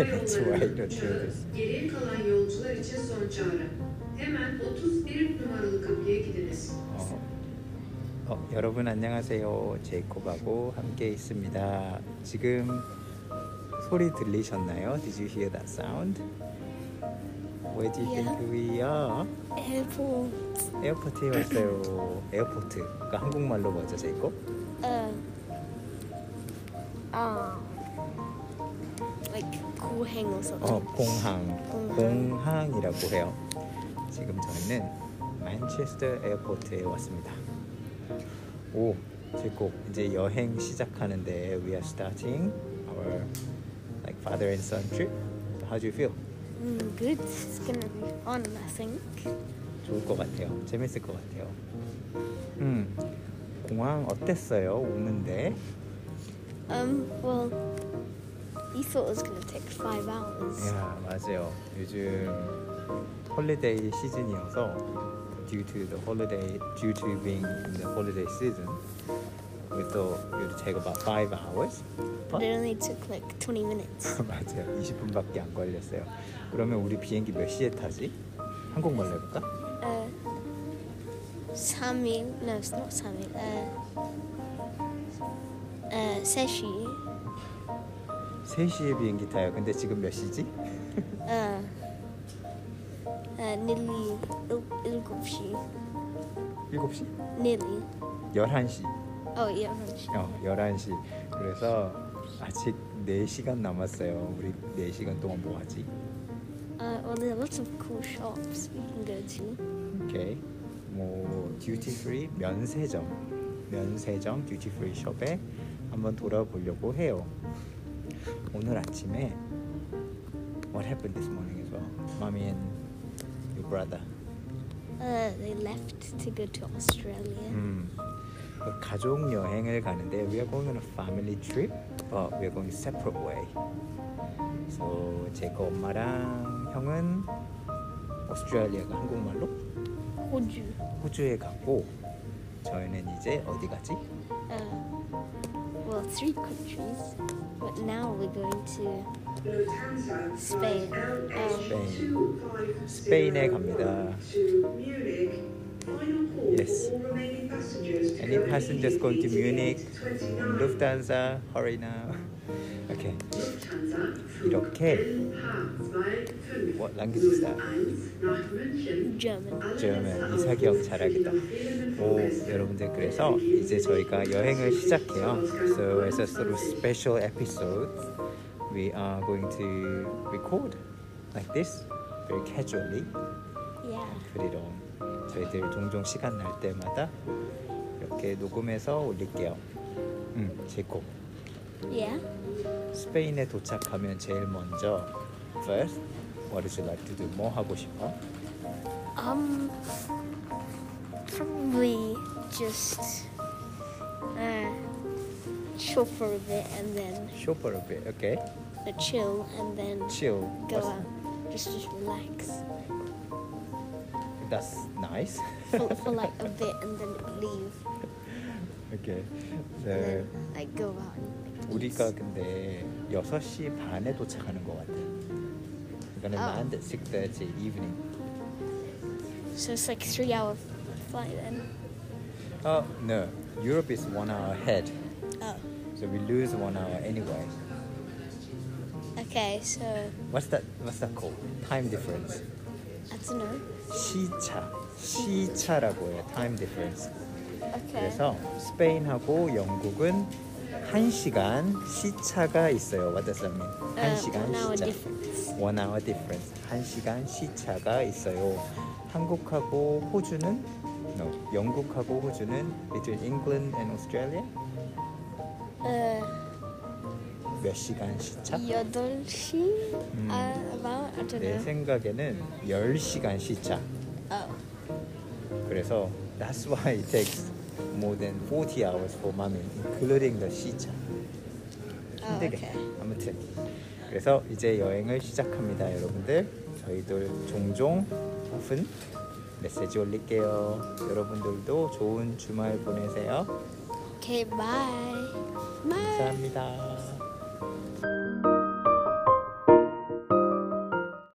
Let's wait until this. Geriye kalan yolcular için son çağrı. Hemen 31 numaralı kapıya gidiniz. 어, 어, 여러분 안녕하세요. 제이콥하고 함께 있습니다. 지금 소리 들리셨나요? Did you hear that sound? Where do you think we are? Airport. 에어포트에 왔어요. 에어포트. 그러니까 한국말로 뭐죠, 제이콥? Uh. Uh. Like Something. 어, 공항. 공항. 공항이라고 해요. 지금 저희는 맨체스터 에어포트에 왔습니다. 오, 제이콥 이제 여행 시작하는데 we are starting our like father and son trip. So how do you feel? Mm, good. It's gonna be fun, I think. 좋을 것 같아요. 재밌을 것 같아요. 음, 공항 어땠어요? 오는데? Um. Well, you thought it was gonna take five hours. 야 맞아요. 요즘 홀리데이 시즌이어서 due to the holiday, due to being in the holiday season, we thought it would take about five hours. But it only took like 20 minutes. 맞아요. 20분밖에 안 걸렸어요. 그러면 우리 비행기 몇 시에 타지? 한국말로 해볼까? Uh. Sammy. No, it's not Sammy. Uh. Uh. Seshi. 3시에 비행기 타요. 근데 지금 몇 시지? Uh. Uh. Nearly. Il- Ilgupshi. 7시? Nearly. 11시. Oh yeah. Ilgupshi. 어, 11시. 그래서 아직 4시간 남았어요. 우리 4시간 동안 뭐 하지? Uh, well, there are lots of cool shops we can go to. 오케이. 뭐 듀티 프리 면세점, 면세점 듀티 프리 숍에 한번 돌아보려고 해요. 오늘 아침에 What happened this morning as well? Mommy and your brother. Uh, they left to go to Australia. 음, 그 가족 여행을 가는데 we are going on a family trip, but we are going separate way. So 제가 엄마랑 형은 오스트레일리아가 한국말로 Hoju. 호주에 갔고 저희는 이제 어디 가지? Uh, well, three countries, but now we're going to Lufthansa Spain. flight Um, LH250 스페인에 갑니다. to Munich. Final call Yes. for all remaining passengers to Any go passengers going to Munich? immediately to gate 29. Lufthansa, hurry now. Okay. 이렇게 NH25 What language is that? 01 nach München. German. German 이사경 잘하겠다. 오 여러분들 그래서 이제 저희가 여행을 시작해요. So as a sort of special episode, we are going to record like this very casually. Yeah. 그리로 저희들 종종 시간 날 때마다 이렇게 녹음해서 올릴게요. 음, 제코. Yeah. 스페인에 도착하면 제일 먼저 first what would you like to do? 뭐 하고 싶어? Um, probably just uh, chill for a bit and then Show for a bit, okay? uh, chill and then Chill. go What's- out. Just just relax That's nice. for, for like a bit and then leave. okay. And So, then like go out and like, eat. 우리가 근데 6시 반에 도착하는 것 같아. Gonna Oh. land at 6.30 evening. So it's like three hour flight then. Oh, no. Europe is one hour ahead. Oh. So we lose one hour anyway. Okay, so What's that, what's that called? Time difference. I don't know. 시차. 시차라고 해요. Time difference. Okay. 그래서 스페인하고 영국은 1시간 시차가 있어요. What does that mean? Uh, 1시간 one hour 시차. One hour difference. 1시간 시차가 있어요. 한국하고 호주는 no. 영국하고 호주는 between England and Australia Uh, 몇 시간 시차? Yodolshi? 음. Uh, about? I don't 내 know. 생각에는 10시간 시차. Oh. 그래서 that's why it takes more than 40 hours for mommy, including the 시차. Oh, 힘들게. okay. 아무튼 그래서 이제 여행을 시작합니다, 여러분들. 저희들 종종 often 메시지 올릴게요. 여러분들도 좋은 주말 보내세요. Okay, bye. Bye. 감사합니다.